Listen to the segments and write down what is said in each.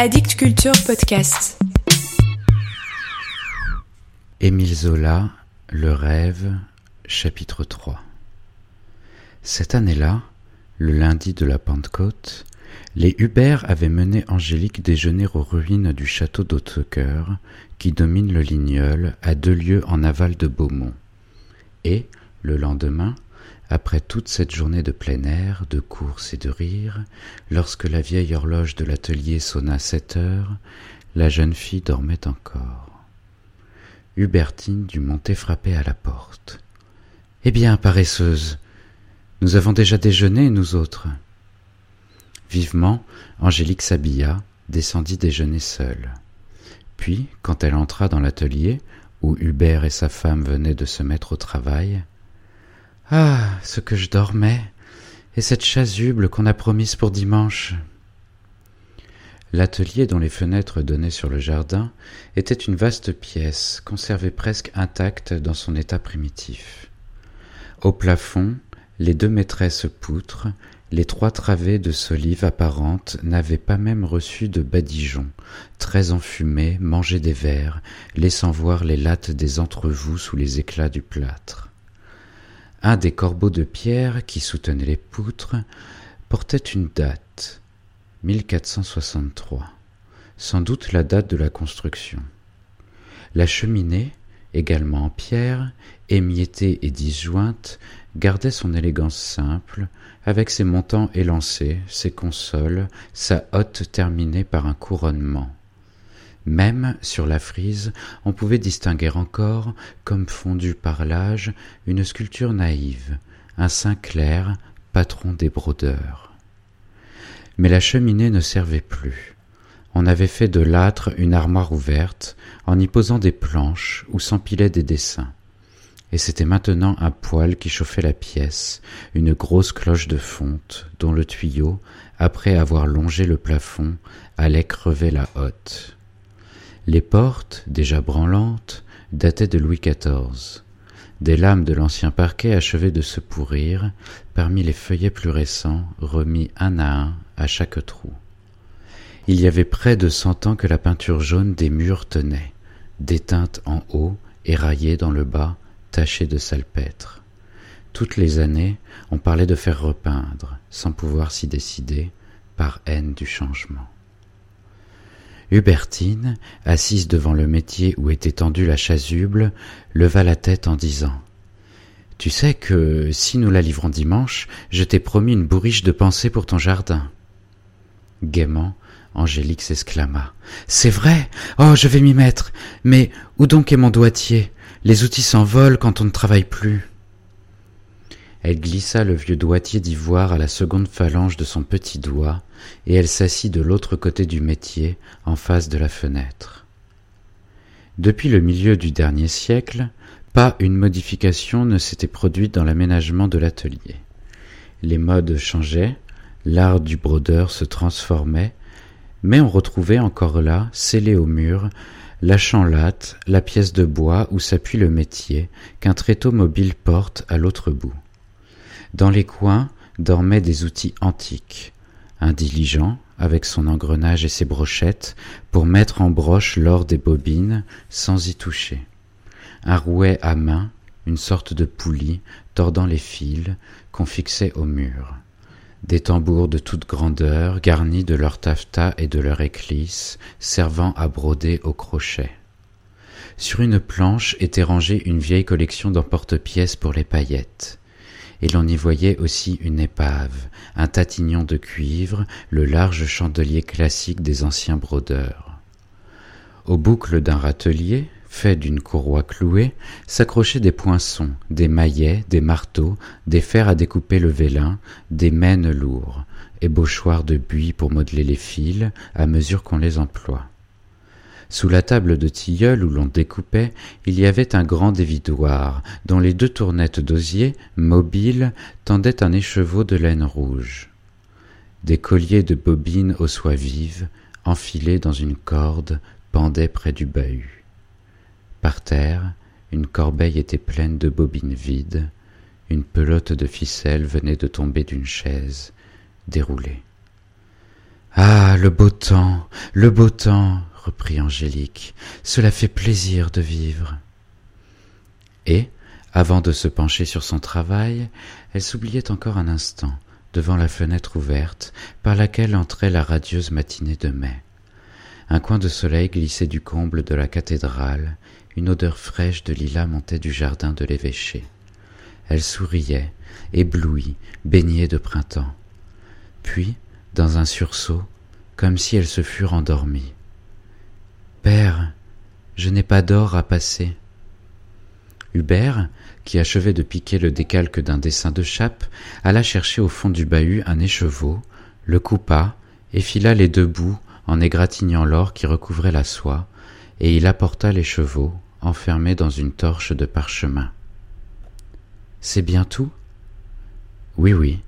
Addict Culture Podcast. Émile Zola, Le rêve, chapitre 3. Cette année-là, le lundi de la Pentecôte, les Hubert avaient mené Angélique déjeuner aux ruines du château d'Hautecoeur, qui domine le Lignol, à deux lieues en aval de Beaumont. Et, le lendemain, après toute cette journée de plein air, de course et de rire, lorsque la vieille horloge de l'atelier sonna sept heures, la jeune fille dormait encore. Hubertine dut monter frapper à la porte. Eh bien, paresseuse, nous avons déjà déjeuné, nous autres. Vivement, Angélique s'habilla, descendit déjeuner seule. Puis, quand elle entra dans l'atelier, où Hubert et sa femme venaient de se mettre au travail, ah. Ce que je dormais. Et cette chasuble qu'on a promise pour dimanche. L'atelier dont les fenêtres donnaient sur le jardin était une vaste pièce, conservée presque intacte dans son état primitif. Au plafond, les deux maîtresses poutres, les trois travées de solives apparentes n'avaient pas même reçu de badigeons, très enfumés, mangeaient des verres, laissant voir les lattes des entrevous sous les éclats du plâtre. Un des corbeaux de pierre qui soutenaient les poutres portait une date, 1463, sans doute la date de la construction. La cheminée, également en pierre, émiettée et disjointe, gardait son élégance simple, avec ses montants élancés, ses consoles, sa hotte terminée par un couronnement. Même sur la frise, on pouvait distinguer encore, comme fondu par l'âge, une sculpture naïve, un saint clair, patron des brodeurs. Mais la cheminée ne servait plus. On avait fait de l'âtre une armoire ouverte, en y posant des planches où s'empilaient des dessins. Et c'était maintenant un poêle qui chauffait la pièce, une grosse cloche de fonte, dont le tuyau, après avoir longé le plafond, allait crever la hotte. Les portes, déjà branlantes, dataient de Louis XIV. Des lames de l'ancien parquet achevaient de se pourrir, parmi les feuillets plus récents, remis un à un à chaque trou. Il y avait près de cent ans que la peinture jaune des murs tenait, déteinte en haut, éraillée dans le bas, tachée de salpêtre. Toutes les années, on parlait de faire repeindre, sans pouvoir s'y décider, par haine du changement. Hubertine, assise devant le métier où était tendue la chasuble, leva la tête en disant Tu sais que, si nous la livrons dimanche, je t'ai promis une bourriche de pensée pour ton jardin. Gaiement, Angélique s'exclama. C'est vrai. Oh, je vais m'y mettre. Mais où donc est mon doigtier? Les outils s'envolent quand on ne travaille plus. Elle glissa le vieux doigtier d'ivoire à la seconde phalange de son petit doigt, et elle s'assit de l'autre côté du métier, en face de la fenêtre. Depuis le milieu du dernier siècle, pas une modification ne s'était produite dans l'aménagement de l'atelier. Les modes changeaient, l'art du brodeur se transformait, mais on retrouvait encore là, scellé au mur, la chanlatte, la pièce de bois où s'appuie le métier, qu'un tréteau mobile porte à l'autre bout. Dans les coins dormaient des outils antiques, un diligent avec son engrenage et ses brochettes pour mettre en broche l'or des bobines sans y toucher, un rouet à main, une sorte de poulie tordant les fils qu'on fixait au mur, des tambours de toute grandeur garnis de leur taffetas et de leur éclisse servant à broder au crochet. Sur une planche était rangée une vieille collection d'emporte-pièces pour les paillettes, et l'on y voyait aussi une épave, un tatignon de cuivre, le large chandelier classique des anciens brodeurs. Aux boucles d'un râtelier, fait d'une courroie clouée, s'accrochaient des poinçons, des maillets, des marteaux, des fers à découper le vélin, des mènes lourds, ébauchoirs de buis pour modeler les fils à mesure qu'on les emploie. Sous la table de tilleul où l'on découpait, il y avait un grand dévidoir, dont les deux tournettes d'osier, mobiles, tendaient un écheveau de laine rouge. Des colliers de bobines aux soies vives, enfilés dans une corde, pendaient près du bahut. Par terre, une corbeille était pleine de bobines vides, une pelote de ficelle venait de tomber d'une chaise, déroulée. Ah, le beau temps, le beau temps, reprit Angélique, cela fait plaisir de vivre. Et, avant de se pencher sur son travail, elle s'oubliait encore un instant, devant la fenêtre ouverte par laquelle entrait la radieuse matinée de mai. Un coin de soleil glissait du comble de la cathédrale, une odeur fraîche de lilas montait du jardin de l'évêché. Elle souriait, éblouie, baignée de printemps. Puis, dans un sursaut, comme si elle se fût endormie. Père, je n'ai pas d'or à passer. Hubert, qui achevait de piquer le décalque d'un dessin de chape, alla chercher au fond du bahut un écheveau, le coupa, et fila les deux bouts en égratignant l'or qui recouvrait la soie, et il apporta les chevaux, enfermés dans une torche de parchemin. C'est bien tout? Oui, oui.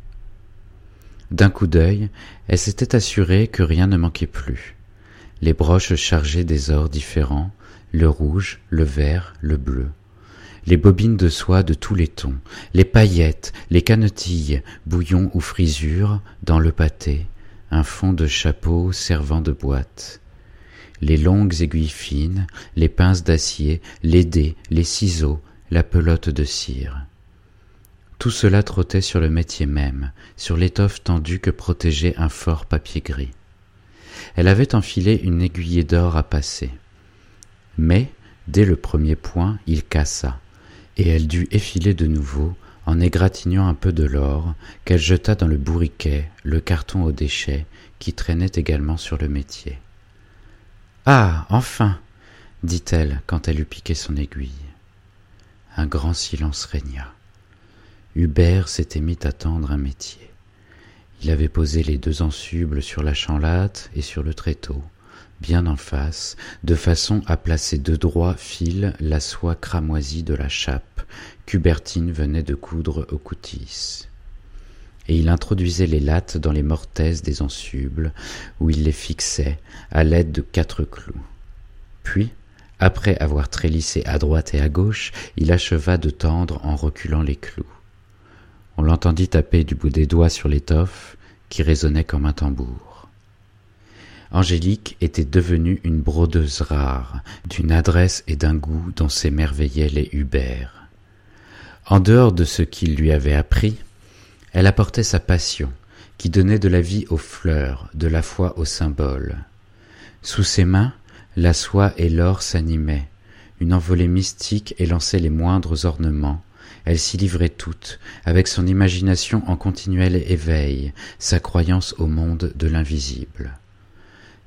D'un coup d'œil, elle s'était assurée que rien ne manquait plus. Les broches chargées des ors différents, le rouge, le vert, le bleu. Les bobines de soie de tous les tons, les paillettes, les canetilles, bouillons ou frisures, dans le pâté, un fond de chapeau servant de boîte. Les longues aiguilles fines, les pinces d'acier, les dés, les ciseaux, la pelote de cire. Tout cela trottait sur le métier même, sur l'étoffe tendue que protégeait un fort papier gris. Elle avait enfilé une aiguillée d'or à passer. Mais, dès le premier point, il cassa, et elle dut effiler de nouveau en égratignant un peu de l'or qu'elle jeta dans le bourriquet, le carton aux déchets, qui traînait également sur le métier. Ah. Enfin. dit-elle quand elle eut piqué son aiguille. Un grand silence régna. Hubert s'était mis à tendre un métier. Il avait posé les deux ensubles sur la chanlatte et sur le tréteau, bien en face, de façon à placer de droits fils la soie cramoisie de la chape qu'Hubertine venait de coudre au coutis. Et il introduisait les lattes dans les mortaises des ensubles, où il les fixait à l'aide de quatre clous. Puis, après avoir trélissé à droite et à gauche, il acheva de tendre en reculant les clous. On l'entendit taper du bout des doigts sur l'étoffe, qui résonnait comme un tambour. Angélique était devenue une brodeuse rare, d'une adresse et d'un goût dont s'émerveillaient les Hubert. En dehors de ce qu'il lui avait appris, elle apportait sa passion, qui donnait de la vie aux fleurs, de la foi aux symboles. Sous ses mains, la soie et l'or s'animaient, une envolée mystique élançait les moindres ornements, elle s'y livrait toute, avec son imagination en continuel éveil, sa croyance au monde de l'invisible.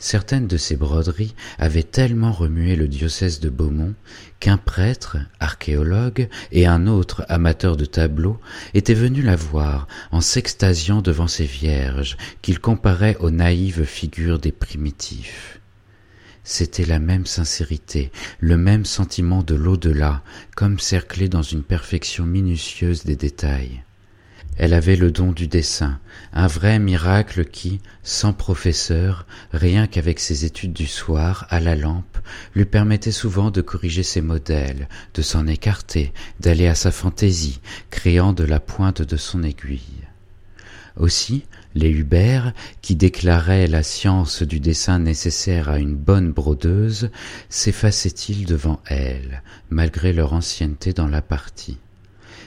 Certaines de ces broderies avaient tellement remué le diocèse de Beaumont qu'un prêtre, archéologue, et un autre, amateur de tableaux, étaient venus la voir en s'extasiant devant ces vierges qu'il comparait aux naïves figures des primitifs. C'était la même sincérité, le même sentiment de l'au-delà, comme cerclé dans une perfection minutieuse des détails. Elle avait le don du dessin, un vrai miracle qui, sans professeur, rien qu'avec ses études du soir, à la lampe, lui permettait souvent de corriger ses modèles, de s'en écarter, d'aller à sa fantaisie, créant de la pointe de son aiguille. Aussi, les Hubert, qui déclaraient la science du dessin nécessaire à une bonne brodeuse, s'effaçaient-ils devant elle, malgré leur ancienneté dans la partie.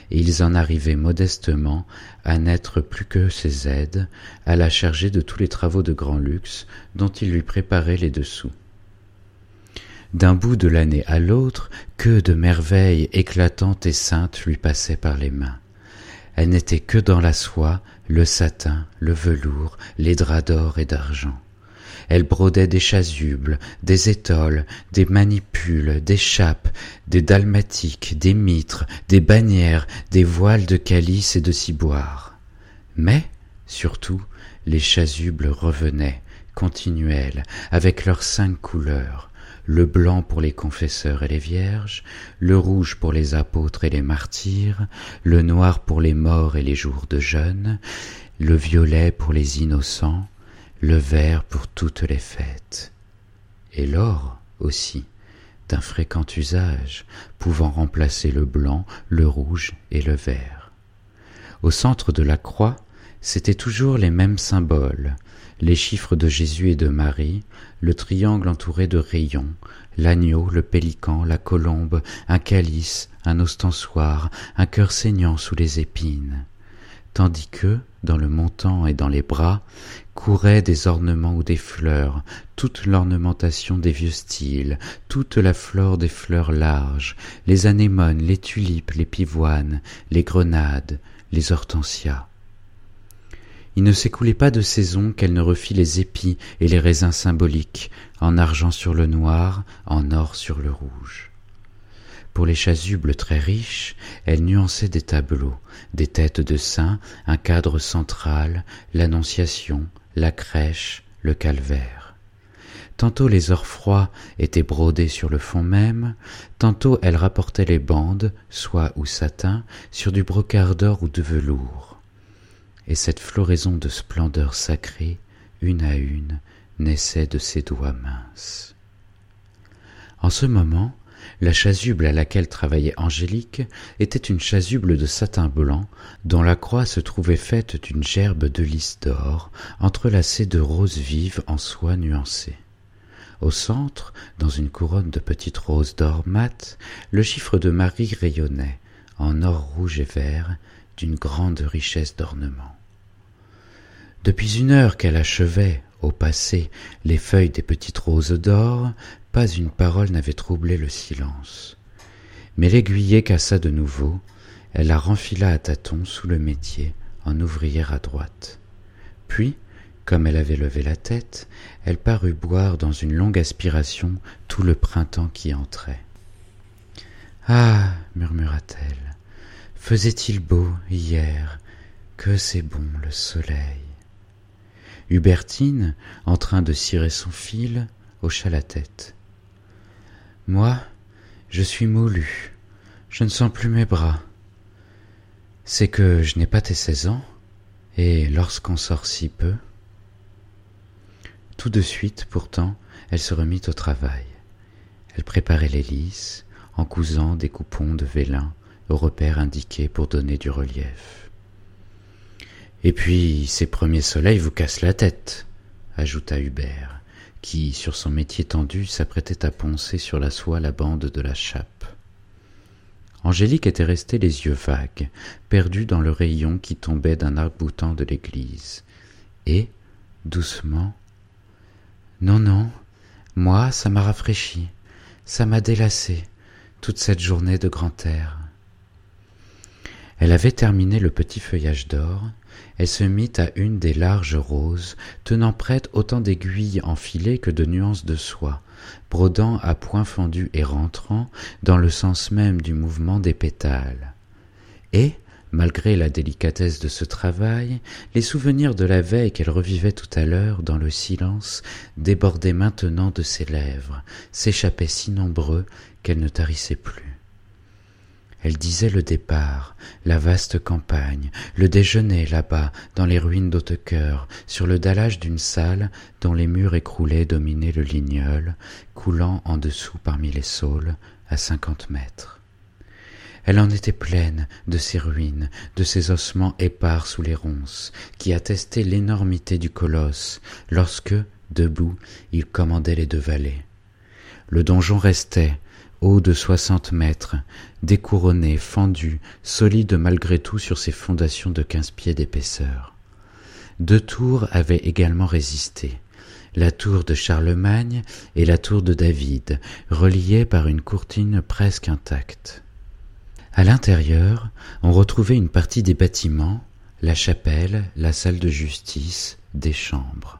Et ils en arrivaient modestement à n'être plus que ses aides, à la charger de tous les travaux de grand luxe dont ils lui préparaient les dessous. D'un bout de l'année à l'autre, que de merveilles éclatantes et saintes lui passaient par les mains. Elle n'était que dans la soie, le satin, le velours, les draps d'or et d'argent. Elle brodait des chasubles, des étoles, des manipules, des chapes, des dalmatiques, des mitres, des bannières, des voiles de calice et de ciboire. Mais, surtout, les chasubles revenaient, continuels, avec leurs cinq couleurs, le blanc pour les confesseurs et les vierges, le rouge pour les apôtres et les martyrs, le noir pour les morts et les jours de jeûne, le violet pour les innocents, le vert pour toutes les fêtes, et l'or aussi, d'un fréquent usage, pouvant remplacer le blanc, le rouge et le vert. Au centre de la croix, c'étaient toujours les mêmes symboles, les chiffres de Jésus et de Marie, le triangle entouré de rayons, l'agneau, le pélican, la colombe, un calice, un ostensoir, un cœur saignant sous les épines, tandis que, dans le montant et dans les bras, couraient des ornements ou des fleurs, toute l'ornementation des vieux styles, toute la flore des fleurs larges, les anémones, les tulipes, les pivoines, les grenades, les hortensias. Il ne s'écoulait pas de saison qu'elle ne refit les épis et les raisins symboliques, en argent sur le noir, en or sur le rouge. Pour les chasubles très riches, elle nuançait des tableaux, des têtes de saints, un cadre central, l'Annonciation, la crèche, le calvaire. Tantôt les ors étaient brodés sur le fond même, tantôt elle rapportait les bandes, soie ou satin, sur du brocart d'or ou de velours et cette floraison de splendeur sacrée, une à une, naissait de ses doigts minces. En ce moment, la chasuble à laquelle travaillait Angélique était une chasuble de satin blanc dont la croix se trouvait faite d'une gerbe de lys d'or entrelacée de roses vives en soie nuancée. Au centre, dans une couronne de petites roses d'or mat, le chiffre de Marie rayonnait, en or rouge et vert, d'une grande richesse d'ornements. Depuis une heure qu'elle achevait, au passé, les feuilles des petites roses d'or, pas une parole n'avait troublé le silence. Mais l'aiguillée cassa de nouveau, elle la renfila à tâtons sous le métier, en ouvrière à droite. Puis, comme elle avait levé la tête, elle parut boire dans une longue aspiration tout le printemps qui entrait. Ah murmura-t-elle, faisait-il beau hier Que c'est bon le soleil Hubertine, en train de cirer son fil, hocha la tête. Moi, je suis moulu, je ne sens plus mes bras. C'est que je n'ai pas tes seize ans, et lorsqu'on sort si peu. Tout de suite, pourtant, elle se remit au travail. Elle préparait les en cousant des coupons de vélin au repère indiqué pour donner du relief. Et puis ces premiers soleils vous cassent la tête, ajouta Hubert, qui, sur son métier tendu, s'apprêtait à poncer sur la soie la bande de la chape. Angélique était restée les yeux vagues, perdue dans le rayon qui tombait d'un arc-boutant de l'église. Et, doucement, Non, non, moi, ça m'a rafraîchi, ça m'a délassé, toute cette journée de grand air. Elle avait terminé le petit feuillage d'or, elle se mit à une des larges roses, tenant prête autant d'aiguilles enfilées que de nuances de soie, brodant à points fendus et rentrant dans le sens même du mouvement des pétales. Et, malgré la délicatesse de ce travail, les souvenirs de la veille qu'elle revivait tout à l'heure dans le silence débordaient maintenant de ses lèvres, s'échappaient si nombreux qu'elle ne tarissait plus. Elle disait le départ, la vaste campagne, le déjeuner là-bas, dans les ruines d'Hautecoeur, sur le dallage d'une salle dont les murs écroulés dominaient le lignol, coulant en dessous parmi les saules, à cinquante mètres. Elle en était pleine de ces ruines, de ces ossements épars sous les ronces, qui attestaient l'énormité du colosse, lorsque, debout, il commandait les deux vallées. Le donjon restait, haut de soixante mètres, découronné, fendu, solide malgré tout sur ses fondations de quinze pieds d'épaisseur. Deux tours avaient également résisté, la tour de Charlemagne et la tour de David, reliées par une courtine presque intacte. À l'intérieur, on retrouvait une partie des bâtiments, la chapelle, la salle de justice, des chambres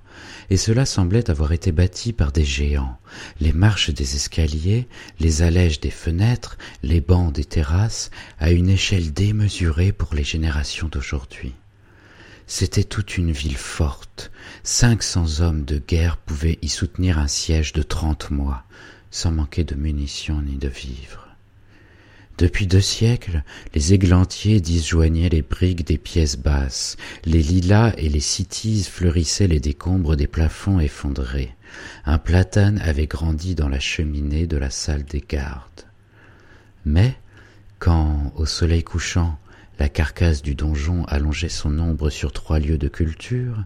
et cela semblait avoir été bâti par des géants. Les marches des escaliers, les allèges des fenêtres, les bancs des terrasses, à une échelle démesurée pour les générations d'aujourd'hui. C'était toute une ville forte. Cinq cents hommes de guerre pouvaient y soutenir un siège de trente mois, sans manquer de munitions ni de vivres. Depuis deux siècles, les églantiers disjoignaient les briques des pièces basses, les lilas et les cytises fleurissaient les décombres des plafonds effondrés. Un platane avait grandi dans la cheminée de la salle des gardes. Mais, quand, au soleil couchant, la carcasse du donjon allongeait son ombre sur trois lieues de culture,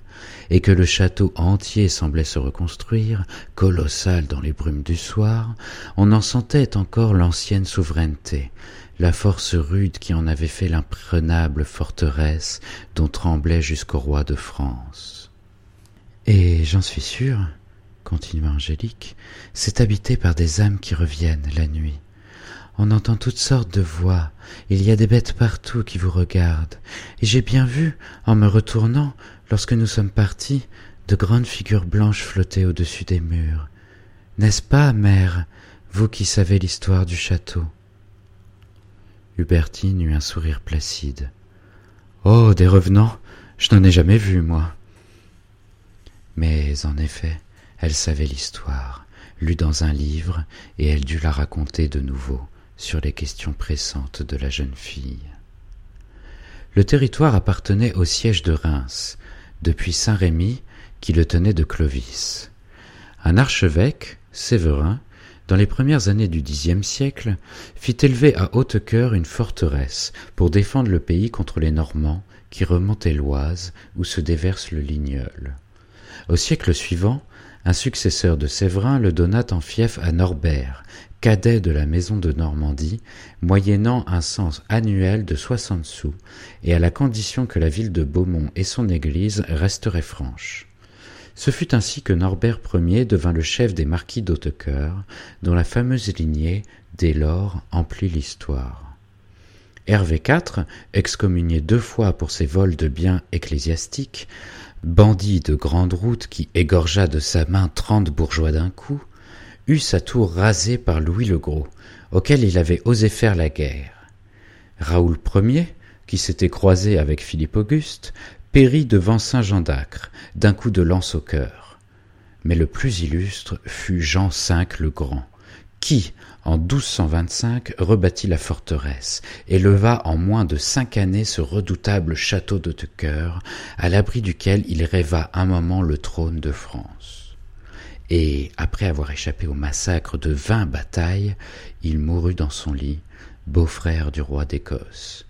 et que le château entier semblait se reconstruire, colossal dans les brumes du soir, on en sentait encore l'ancienne souveraineté, la force rude qui en avait fait l'imprenable forteresse dont tremblait jusqu'au roi de France. Et j'en suis sûr, continua Angélique, c'est habité par des âmes qui reviennent la nuit. On entend toutes sortes de voix, il y a des bêtes partout qui vous regardent, et j'ai bien vu, en me retournant, lorsque nous sommes partis, de grandes figures blanches flotter au-dessus des murs. N'est-ce pas, mère, vous qui savez l'histoire du château? Hubertine eut un sourire placide. Oh, des revenants Je n'en ai jamais vu, moi. Mais en effet, elle savait l'histoire, lue dans un livre, et elle dut la raconter de nouveau sur les questions pressantes de la jeune fille. Le territoire appartenait au siège de Reims, depuis Saint-Rémy, qui le tenait de Clovis. Un archevêque, Séverin, dans les premières années du Xe siècle, fit élever à Haute-Cœur une forteresse pour défendre le pays contre les Normands qui remontaient l'Oise où se déverse le Ligneul. Au siècle suivant, un successeur de Séverin le donna en fief à Norbert, cadet de la maison de Normandie, moyennant un cens annuel de soixante sous, et à la condition que la ville de Beaumont et son église resteraient franches. Ce fut ainsi que Norbert Ier devint le chef des marquis d'Hautecoeur, dont la fameuse lignée, dès lors, emplit l'histoire. Hervé IV, excommunié deux fois pour ses vols de biens ecclésiastiques, bandit de grande route qui égorgea de sa main trente bourgeois d'un coup, sa tour rasée par Louis le Gros, auquel il avait osé faire la guerre. Raoul Ier, qui s'était croisé avec Philippe Auguste, périt devant Saint Jean d'Acre, d'un coup de lance au cœur. Mais le plus illustre fut Jean V le Grand, qui, en 1225, rebâtit la forteresse et leva en moins de cinq années ce redoutable château de Teucœur, à l'abri duquel il rêva un moment le trône de France et après avoir échappé au massacre de vingt batailles, il mourut dans son lit, beau-frère du roi d'Écosse.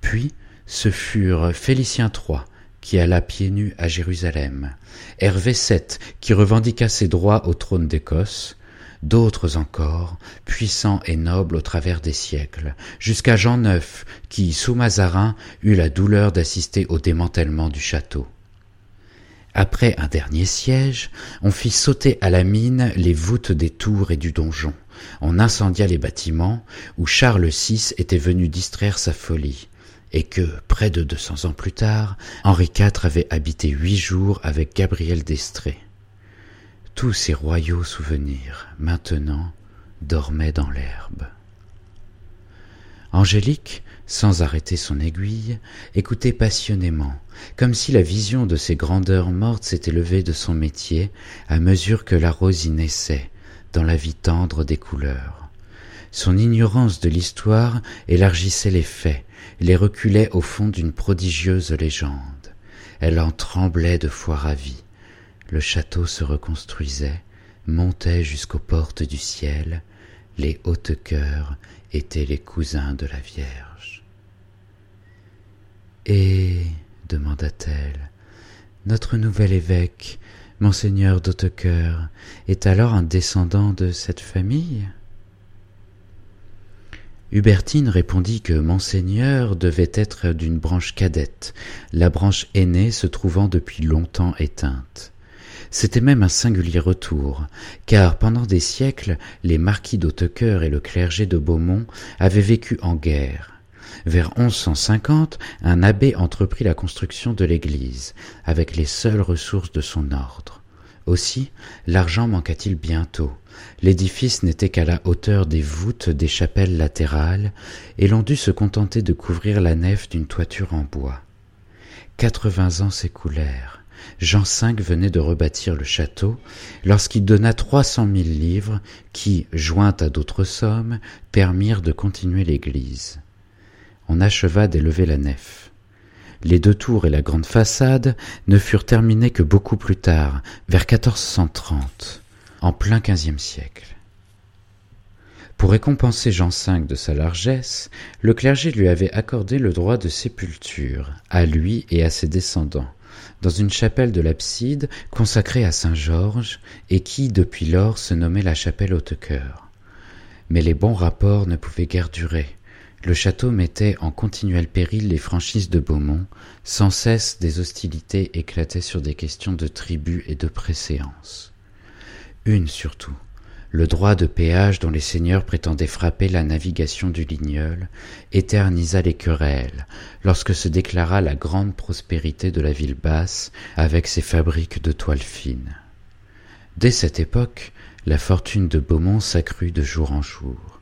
Puis ce furent Félicien III qui alla pieds nus à Jérusalem, Hervé VII qui revendiqua ses droits au trône d'Écosse, d'autres encore, puissants et nobles au travers des siècles, jusqu'à Jean IX qui, sous Mazarin, eut la douleur d'assister au démantèlement du château. Après un dernier siège, on fit sauter à la mine les voûtes des tours et du donjon. On incendia les bâtiments où Charles VI était venu distraire sa folie, et que, près de deux cents ans plus tard, Henri IV avait habité huit jours avec Gabriel d'Estrée. Tous ces royaux souvenirs, maintenant, dormaient dans l'herbe. Angélique, sans arrêter son aiguille, écoutait passionnément, comme si la vision de ces grandeurs mortes s'était levée de son métier à mesure que la rose y naissait, dans la vie tendre des couleurs. Son ignorance de l'histoire élargissait les faits, les reculait au fond d'une prodigieuse légende. Elle en tremblait de foi ravie. Le château se reconstruisait, montait jusqu'aux portes du ciel, les hautes cœurs étaient les cousins de la Vierge. Et, demanda-t-elle, notre nouvel évêque, monseigneur d'Hautecoeur, est alors un descendant de cette famille? Hubertine répondit que monseigneur devait être d'une branche cadette, la branche aînée se trouvant depuis longtemps éteinte. C'était même un singulier retour, car pendant des siècles, les marquis d'Hautecoeur et le clergé de Beaumont avaient vécu en guerre. Vers 1150, un abbé entreprit la construction de l'église, avec les seules ressources de son ordre. Aussi, l'argent manqua-t-il bientôt. L'édifice n'était qu'à la hauteur des voûtes des chapelles latérales, et l'on dut se contenter de couvrir la nef d'une toiture en bois. Quatre-vingts ans s'écoulèrent. Jean V venait de rebâtir le château lorsqu'il donna trois cent mille livres qui, jointes à d'autres sommes, permirent de continuer l'église. On acheva d'élever la nef. Les deux tours et la grande façade ne furent terminés que beaucoup plus tard, vers 1430, en plein quinzième siècle. Pour récompenser Jean V de sa largesse, le clergé lui avait accordé le droit de sépulture, à lui et à ses descendants, dans une chapelle de l'abside consacrée à Saint Georges et qui, depuis lors, se nommait la chapelle Haute-Cœur. Mais les bons rapports ne pouvaient guère durer. Le château mettait en continuel péril les franchises de Beaumont, sans cesse des hostilités éclataient sur des questions de tribut et de préséance. Une surtout, le droit de péage dont les seigneurs prétendaient frapper la navigation du Lignol éternisa les querelles lorsque se déclara la grande prospérité de la ville basse avec ses fabriques de toiles fines. Dès cette époque, la fortune de Beaumont s'accrut de jour en jour,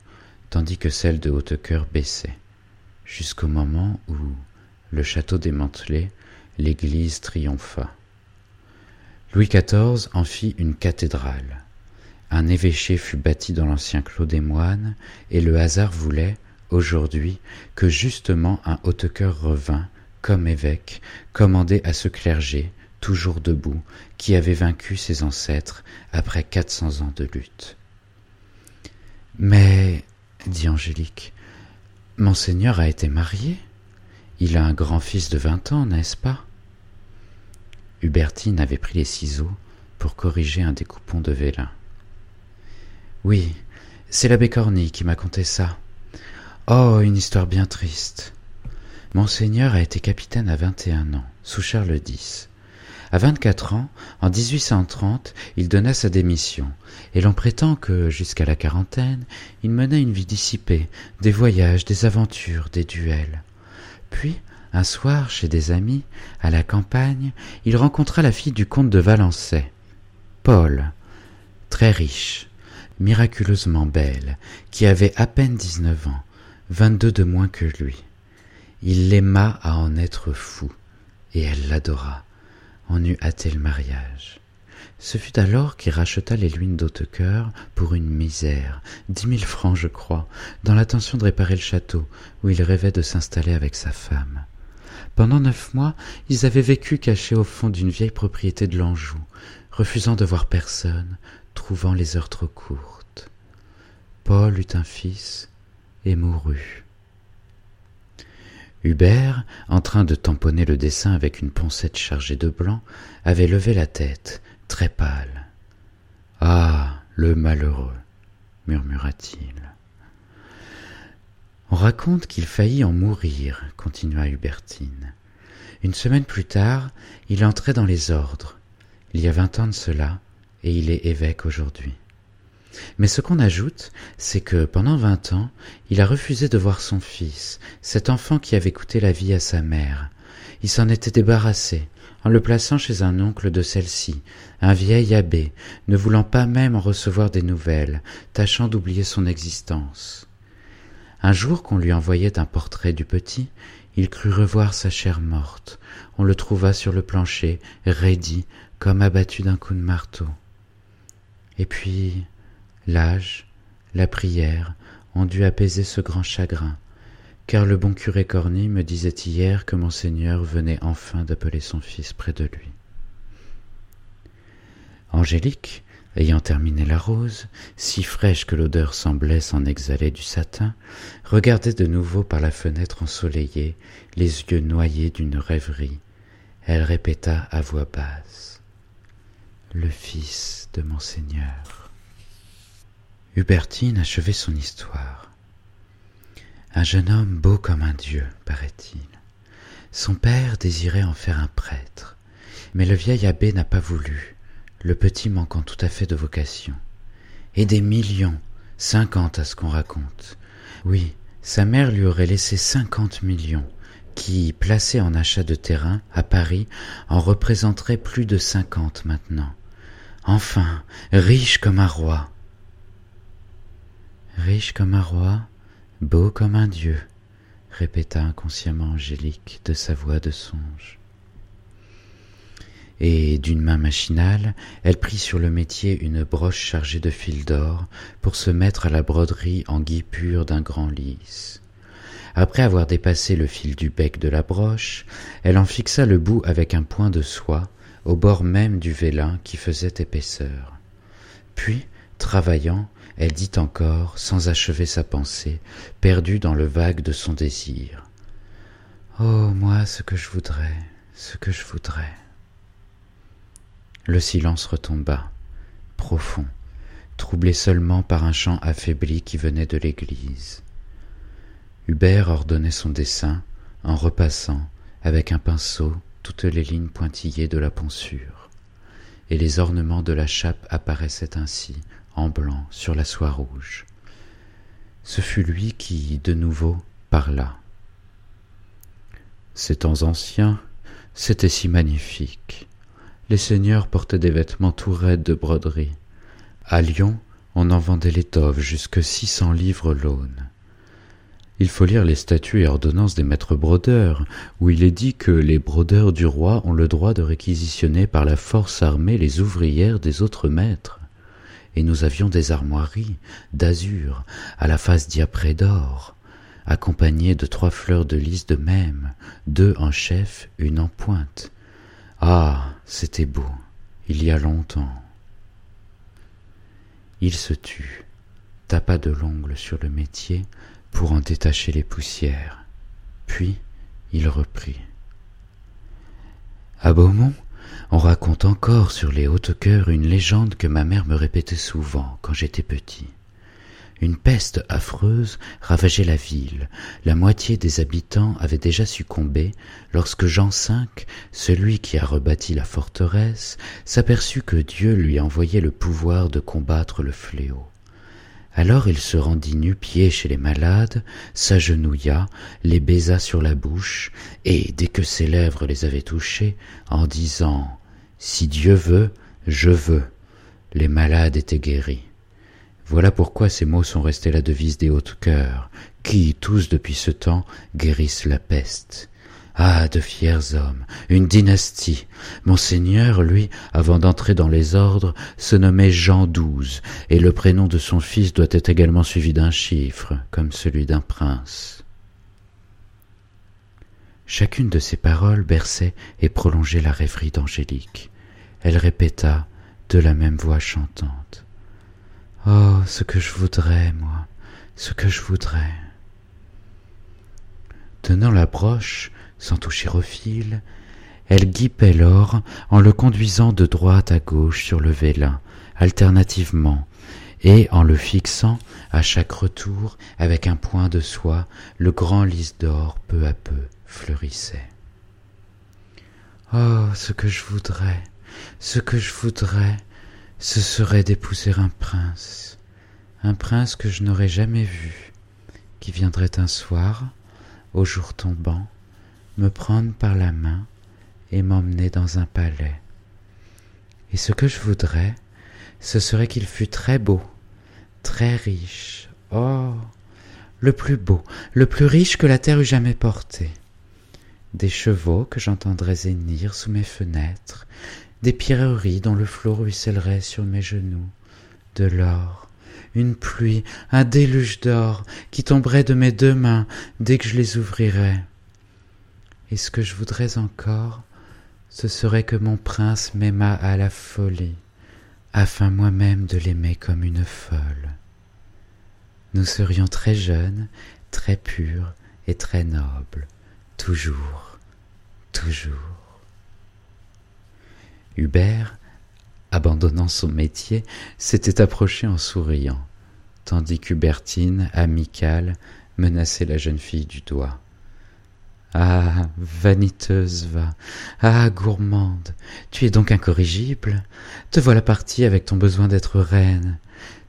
tandis que celle de Hautecœur baissait, jusqu'au moment où, le château démantelé, l'église triompha. Louis XIV en fit une cathédrale. Un évêché fut bâti dans l'ancien clos des moines, et le hasard voulait, aujourd'hui, que justement un Hautecœur revint, comme évêque, commander à ce clergé, toujours debout, qui avait vaincu ses ancêtres après quatre cents ans de lutte. Mais, dit Angélique, Monseigneur a été marié. Il a un grand-fils de vingt ans, n'est-ce pas? Hubertine avait pris les ciseaux pour corriger un découpon de vélin. Oui, c'est l'abbé Corny qui m'a conté ça. Oh, une histoire bien triste. Monseigneur a été capitaine à vingt et un ans, sous Charles X. À vingt-quatre ans, en 1830, il donna sa démission, et l'on prétend que, jusqu'à la quarantaine, il menait une vie dissipée, des voyages, des aventures, des duels. Puis, un soir, chez des amis, à la campagne, il rencontra la fille du comte de Valençay, Paul, très riche, miraculeusement belle, qui avait à peine dix-neuf ans, vingt-deux de moins que lui. Il l'aima à en être fou, et elle l'adora. En eut hâté le mariage. Ce fut alors qu'il racheta les luines d'Hautecoeur pour une misère, dix mille francs je crois, dans l'intention de réparer le château, où il rêvait de s'installer avec sa femme. Pendant neuf mois, ils avaient vécu cachés au fond d'une vieille propriété de l'Anjou, refusant de voir personne, trouvant les heures trop courtes. Paul eut un fils et mourut. Hubert, en train de tamponner le dessin avec une poncette chargée de blanc, avait levé la tête, très pâle. Ah, le malheureux, murmura-t-il. On raconte qu'il faillit en mourir, continua Hubertine. Une semaine plus tard, il entrait dans les ordres. Il y a vingt ans de cela, et il est évêque aujourd'hui. Mais ce qu'on ajoute, c'est que pendant vingt ans, il a refusé de voir son fils, cet enfant qui avait coûté la vie à sa mère. Il s'en était débarrassé, en le plaçant chez un oncle de celle-ci, un vieil abbé, ne voulant pas même en recevoir des nouvelles, tâchant d'oublier son existence. Un jour qu'on lui envoyait un portrait du petit, il crut revoir sa chair morte. On le trouva sur le plancher, raidi, comme abattu d'un coup de marteau. Et puis, l'âge, la prière ont dû apaiser ce grand chagrin, car le bon curé Corny me disait hier que monseigneur venait enfin d'appeler son fils près de lui. Angélique, ayant terminé la rose, si fraîche que l'odeur semblait s'en exhaler du satin, regardait de nouveau par la fenêtre ensoleillée, les yeux noyés d'une rêverie. Elle répéta à voix basse Le fils de monseigneur. Hubertine achevait son histoire. Un jeune homme beau comme un dieu, paraît-il. Son père désirait en faire un prêtre, mais le vieil abbé n'a pas voulu, le petit manquant tout à fait de vocation. Et des millions, cinquante à ce qu'on raconte. Oui, sa mère lui aurait laissé cinquante millions, qui, placés en achat de terrain à Paris, en représenteraient plus de cinquante maintenant. Enfin, riche comme un roi. Riche comme un roi, beau comme un dieu, répéta inconsciemment Angélique de sa voix de songe et d'une main machinale, elle prit sur le métier une broche chargée de fil d'or pour se mettre à la broderie en gui pur d'un grand lys. Après avoir dépassé le fil du bec de la broche, elle en fixa le bout avec un point de soie au bord même du vélin qui faisait épaisseur. Puis, travaillant, elle dit encore, sans achever sa pensée, perdue dans le vague de son désir. Oh, moi, ce que je voudrais, ce que je voudrais. Le silence retomba, profond, troublé seulement par un chant affaibli qui venait de l'église. Hubert ordonnait son dessin en repassant, avec un pinceau, toutes les lignes pointillées de la pensure, et les ornements de la chape apparaissaient ainsi, en blanc, sur la soie rouge. Ce fut lui qui, de nouveau, parla. Ces temps anciens, c'était si magnifique. Les seigneurs portaient des vêtements tout raides de broderie. À Lyon, on en vendait l'étoffe jusque six cents livres l'aune. Il faut lire les statuts et ordonnances des maîtres brodeurs, où il est dit que les brodeurs du roi ont le droit de réquisitionner par la force armée les ouvrières des autres maîtres. Et nous avions des armoiries d'azur, à la face diaprée d'or, accompagnées de trois fleurs de lys de même, deux en chef, une en pointe. Ah, c'était beau, il y a longtemps. Il se tut, tapa de l'ongle sur le métier, pour en détacher les poussières. Puis il reprit. À Beaumont, on raconte encore sur les hautes cœurs une légende que ma mère me répétait souvent quand j'étais petit. Une peste affreuse ravageait la ville. La moitié des habitants avaient déjà succombé lorsque Jean V, celui qui a rebâti la forteresse, s'aperçut que Dieu lui envoyait le pouvoir de combattre le fléau. Alors il se rendit nu-pied chez les malades, s'agenouilla, les baisa sur la bouche, et dès que ses lèvres les avaient touchés, en disant Si Dieu veut, je veux, les malades étaient guéris. Voilà pourquoi ces mots sont restés la devise des hautes cœurs, qui, tous depuis ce temps, guérissent la peste. Ah, de fiers hommes, une dynastie. Monseigneur, lui, avant d'entrer dans les ordres, se nommait Jean XII, et le prénom de son fils doit être également suivi d'un chiffre, comme celui d'un prince. Chacune de ces paroles berçait et prolongeait la rêverie d'Angélique. Elle répéta, de la même voix chantante. Oh, ce que je voudrais, moi, ce que je voudrais. Tenant la broche, sans toucher au fil, elle guipait l'or en le conduisant de droite à gauche sur le vélin, alternativement, et en le fixant à chaque retour avec un point de soie, le grand lys d'or peu à peu fleurissait. Oh, ce que je voudrais, ce que je voudrais, ce serait d'épouser un prince, un prince que je n'aurais jamais vu, qui viendrait un soir, au jour tombant, me prendre par la main et m'emmener dans un palais. Et ce que je voudrais, ce serait qu'il fût très beau, très riche, oh, le plus beau, le plus riche que la terre eût jamais porté. Des chevaux que j'entendrais zénir sous mes fenêtres, des pierreries dont le flot ruissellerait sur mes genoux, de l'or, une pluie, un déluge d'or qui tomberait de mes deux mains dès que je les ouvrirais. Et ce que je voudrais encore, ce serait que mon prince m'aimât à la folie, afin moi-même de l'aimer comme une folle. Nous serions très jeunes, très purs et très nobles, toujours, toujours. Hubert, abandonnant son métier, s'était approché en souriant, tandis qu'Hubertine, amicale, menaçait la jeune fille du doigt. Ah, vaniteuse va, ah, gourmande, tu es donc incorrigible. Te voilà partie avec ton besoin d'être reine.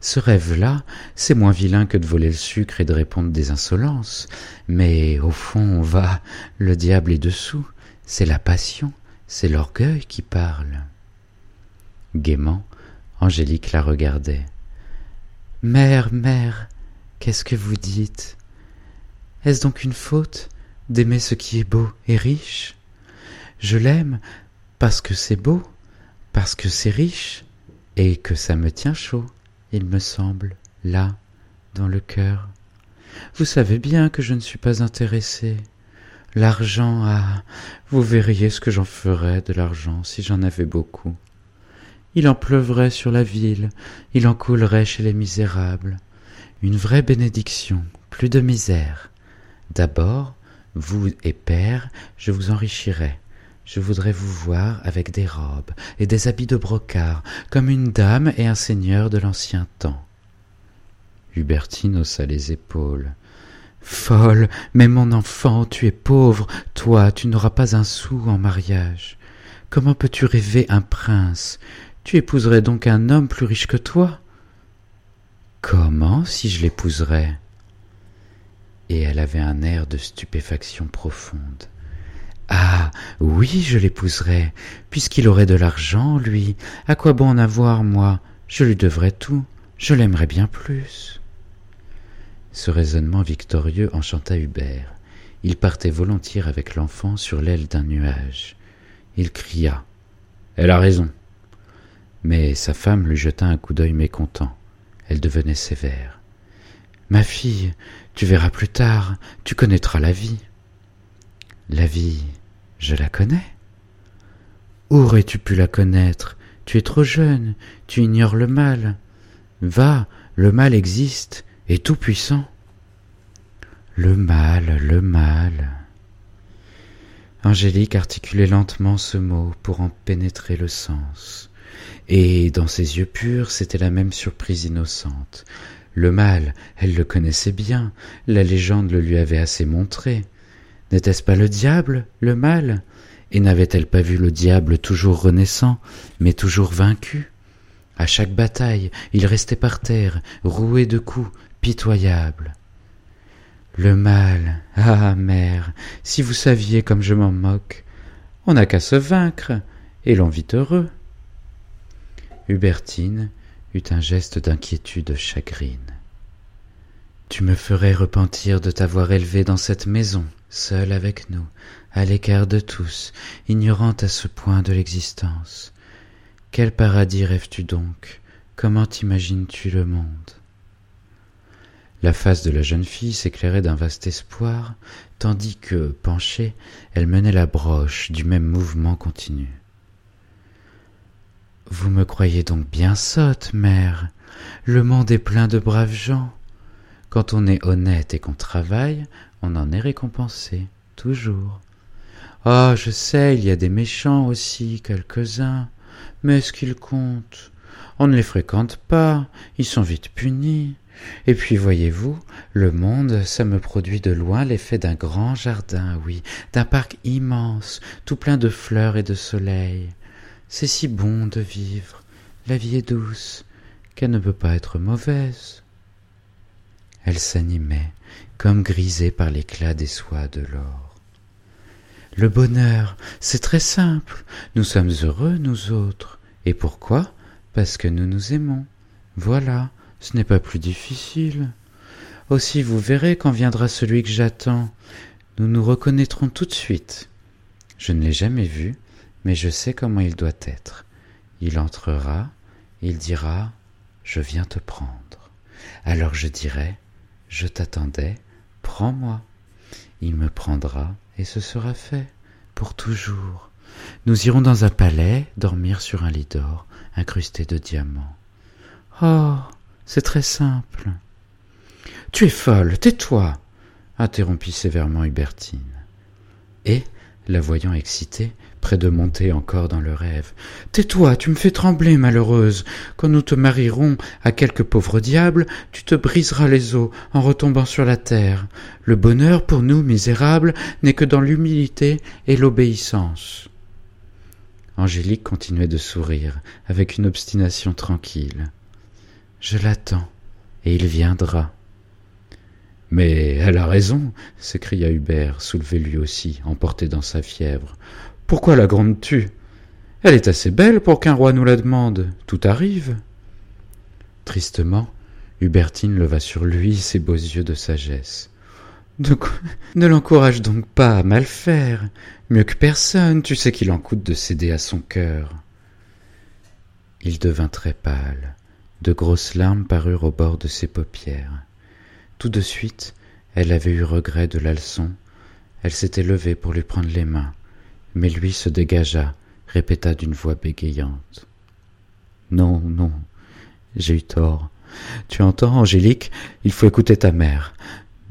Ce rêve-là, c'est moins vilain que de voler le sucre et de répondre des insolences. Mais au fond, va, le diable est dessous. C'est la passion, c'est l'orgueil qui parle. Gaiement, Angélique la regardait. Mère, mère, qu'est-ce que vous dites? Est-ce donc une faute? D'aimer ce qui est beau et riche. Je l'aime parce que c'est beau, parce que c'est riche, et que ça me tient chaud, il me semble, là, dans le cœur. Vous savez bien que je ne suis pas intéressé. L'argent, ah, vous verriez ce que j'en ferais de l'argent si j'en avais beaucoup. il en pleuvrait sur la ville, il en coulerait chez les misérables. Une vraie bénédiction, plus de misère. D'abord, vous et père, je vous enrichirai. Je voudrais vous voir avec des robes et des habits de brocart, comme une dame et un seigneur de l'ancien temps. Hubertine haussa les épaules. Folle, mais mon enfant, tu es pauvre, toi, tu n'auras pas un sou en mariage. Comment peux-tu rêver un prince? Tu épouserais donc un homme plus riche que toi? Comment si je l'épouserais? Et elle avait un air de stupéfaction profonde. Ah. Oui, je l'épouserais, puisqu'il aurait de l'argent, lui. À quoi bon en avoir, moi? Je lui devrais tout. Je l'aimerais bien plus. Ce raisonnement victorieux enchanta Hubert. Il partait volontiers avec l'enfant sur l'aile d'un nuage. Il cria. Elle a raison. Mais sa femme lui jeta un coup d'œil mécontent. Elle devenait sévère. Ma fille, tu verras plus tard, tu connaîtras la vie. La vie, je la connais. Aurais-tu pu la connaître? Tu es trop jeune, tu ignores le mal. Va, le mal existe, et tout puissant. Le mal, le mal. Angélique articulait lentement ce mot pour en pénétrer le sens. Et dans ses yeux purs, c'était la même surprise innocente. Le mal, elle le connaissait bien, la légende le lui avait assez montré. N'était-ce pas le diable, le mal? Et n'avait-elle pas vu le diable toujours renaissant, mais toujours vaincu? À chaque bataille, il restait par terre, roué de coups, pitoyable. Le mal, ah mère, si vous saviez comme je m'en moque, on n'a qu'à se vaincre, et l'on vit heureux. Eut un geste d'inquiétude chagrine. Tu me ferais repentir de t'avoir élevée dans cette maison, seule avec nous, à l'écart de tous, ignorante à ce point de l'existence. Quel paradis rêves-tu donc? Comment t'imagines-tu le monde? La face de la jeune fille s'éclairait d'un vaste espoir, tandis que, penchée, elle menait la broche du même mouvement continu. Vous me croyez donc bien sotte, mère. Le monde est plein de braves gens. Quand on est honnête et qu'on travaille, on en est récompensé, toujours. Ah, je sais, il y a des méchants aussi, quelques-uns, mais est-ce qu'ils comptent On ne les fréquente pas, ils sont vite punis. Et puis, voyez-vous, le monde, ça me produit de loin l'effet d'un grand jardin, oui, d'un parc immense, tout plein de fleurs et de soleil. C'est si bon de vivre, la vie est douce, qu'elle ne peut pas être mauvaise. Elle s'animait, comme grisée par l'éclat des soies de l'or. Le bonheur, c'est très simple. Nous sommes heureux, nous autres. Et pourquoi? Parce que nous nous aimons. Voilà, ce n'est pas plus difficile. Aussi vous verrez quand viendra celui que j'attends. Nous nous reconnaîtrons tout de suite. Je ne l'ai jamais vu, mais je sais comment il doit être. Il entrera, il dira Je viens te prendre. Alors je dirai Je t'attendais, prends-moi. Il me prendra, et ce sera fait, pour toujours. Nous irons dans un palais, dormir sur un lit d'or, incrusté de diamants. Oh. C'est très simple. Tu es folle, tais-toi. interrompit sévèrement Hubertine. Et, la voyant excitée, de monter encore dans le rêve. Tais-toi, tu me fais trembler, malheureuse. Quand nous te marierons à quelque pauvre diable, tu te briseras les os en retombant sur la terre. Le bonheur pour nous, misérables, n'est que dans l'humilité et l'obéissance. Angélique continuait de sourire, avec une obstination tranquille. Je l'attends, et il viendra. Mais elle a raison, s'écria Hubert, soulevé lui aussi, emporté dans sa fièvre. Pourquoi la grondes-tu Elle est assez belle pour qu'un roi nous la demande. Tout arrive. Tristement, Hubertine leva sur lui ses beaux yeux de sagesse. ne l'encourage donc pas à mal faire. Mieux que personne, tu sais qu'il en coûte de céder à son cœur. Il devint très pâle. De grosses larmes parurent au bord de ses paupières. Tout de suite, elle avait eu regret de la leçon. Elle s'était levée pour lui prendre les mains mais lui se dégagea, répéta d'une voix bégayante. Non, non, j'ai eu tort. Tu entends, Angélique, il faut écouter ta mère.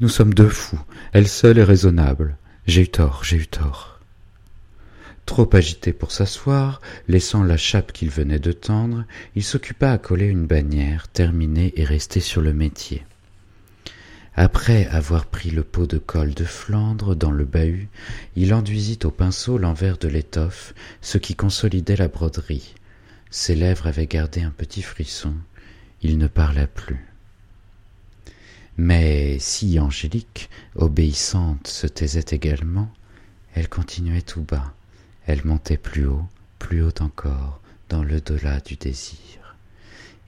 Nous sommes deux fous, elle seule est raisonnable. J'ai eu tort, j'ai eu tort. Trop agité pour s'asseoir, laissant la chape qu'il venait de tendre, il s'occupa à coller une bannière, terminée et restée sur le métier. Après avoir pris le pot de colle de Flandre dans le bahut, il enduisit au pinceau l'envers de l'étoffe, ce qui consolidait la broderie. Ses lèvres avaient gardé un petit frisson. Il ne parla plus. Mais si Angélique, obéissante, se taisait également, elle continuait tout bas, elle montait plus haut, plus haut encore, dans le delà du désir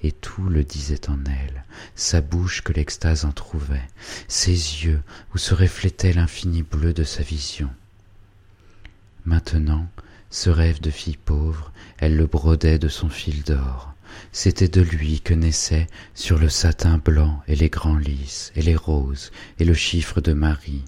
et tout le disait en elle, sa bouche que l'extase entr'ouvrait, ses yeux où se reflétait l'infini bleu de sa vision. Maintenant, ce rêve de fille pauvre, elle le brodait de son fil d'or. C'était de lui que naissaient sur le satin blanc et les grands lys et les roses et le chiffre de Marie,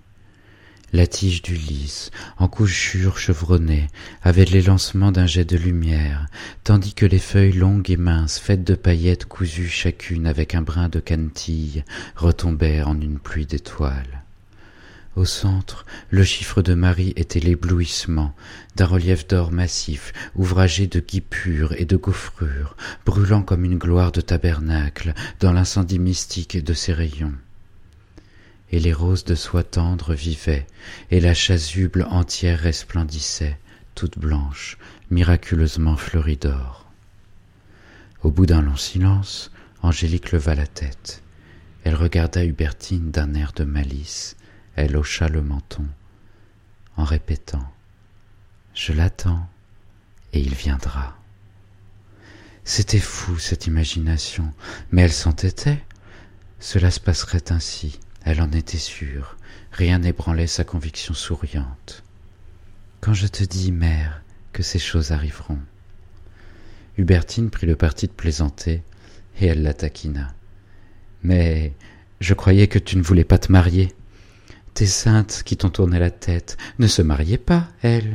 la tige du lys, en couchure chevronnée, avait l'élancement d'un jet de lumière, tandis que les feuilles longues et minces, faites de paillettes cousues chacune avec un brin de cantille, retombaient en une pluie d'étoiles. Au centre, le chiffre de Marie était l'éblouissement d'un relief d'or massif, ouvragé de guipures et de gaufrures, brûlant comme une gloire de tabernacle dans l'incendie mystique de ses rayons et les roses de soie tendre vivaient, et la chasuble entière resplendissait, toute blanche, miraculeusement fleurie d'or. Au bout d'un long silence, Angélique leva la tête. Elle regarda Hubertine d'un air de malice, elle hocha le menton, en répétant Je l'attends, et il viendra. C'était fou cette imagination, mais elle s'entêtait. Cela se passerait ainsi. Elle en était sûre, rien n'ébranlait sa conviction souriante. Quand je te dis, mère, que ces choses arriveront. Hubertine prit le parti de plaisanter, et elle la taquina. Mais je croyais que tu ne voulais pas te marier. Tes saintes qui t'ont tourné la tête ne se mariaient pas, elles.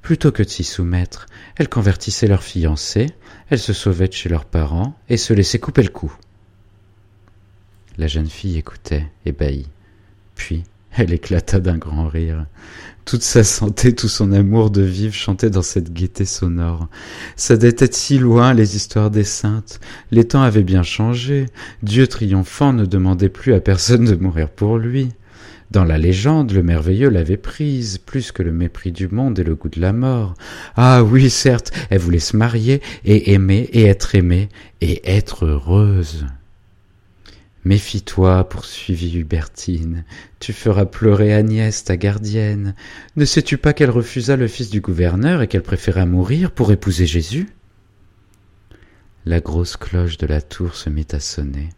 Plutôt que de s'y soumettre, elles convertissaient leurs fiancés, elles se sauvaient de chez leurs parents et se laissaient couper le cou. La jeune fille écoutait, ébahie. Puis elle éclata d'un grand rire. Toute sa santé, tout son amour de vivre chantait dans cette gaieté sonore. Ça était si loin les histoires des saintes. Les temps avaient bien changé. Dieu triomphant ne demandait plus à personne de mourir pour lui. Dans la légende, le merveilleux l'avait prise, plus que le mépris du monde et le goût de la mort. Ah oui, certes, elle voulait se marier et aimer et être aimée et être heureuse. Méfie-toi, poursuivit Hubertine, tu feras pleurer Agnès, ta gardienne. Ne sais-tu pas qu'elle refusa le fils du gouverneur et qu'elle préféra mourir pour épouser Jésus? La grosse cloche de la tour se mit à sonner.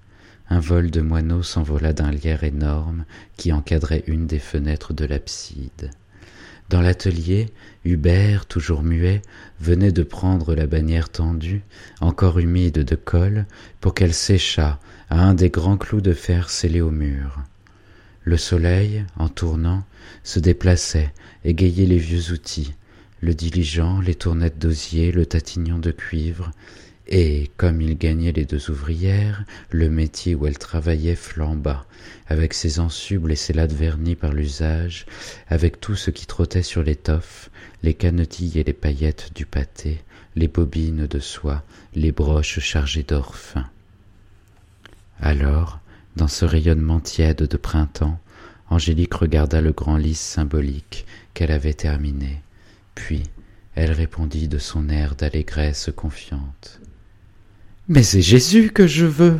Un vol de moineaux s'envola d'un lierre énorme qui encadrait une des fenêtres de l'abside. Dans l'atelier, Hubert, toujours muet, venait de prendre la bannière tendue, encore humide de colle, pour qu'elle séchât un des grands clous de fer scellés au mur. Le soleil, en tournant, se déplaçait, égayait les vieux outils, le diligent, les tournettes d'osier, le tatignon de cuivre, et, comme il gagnait les deux ouvrières, le métier où elles travaillaient flamba, avec ses ensubles et ses lattes vernis par l'usage, avec tout ce qui trottait sur l'étoffe, les canetilles et les paillettes du pâté, les bobines de soie, les broches chargées d'or fin. Alors, dans ce rayonnement tiède de printemps, Angélique regarda le grand lys symbolique qu'elle avait terminé, puis elle répondit de son air d'allégresse confiante. Mais c'est Jésus que je veux.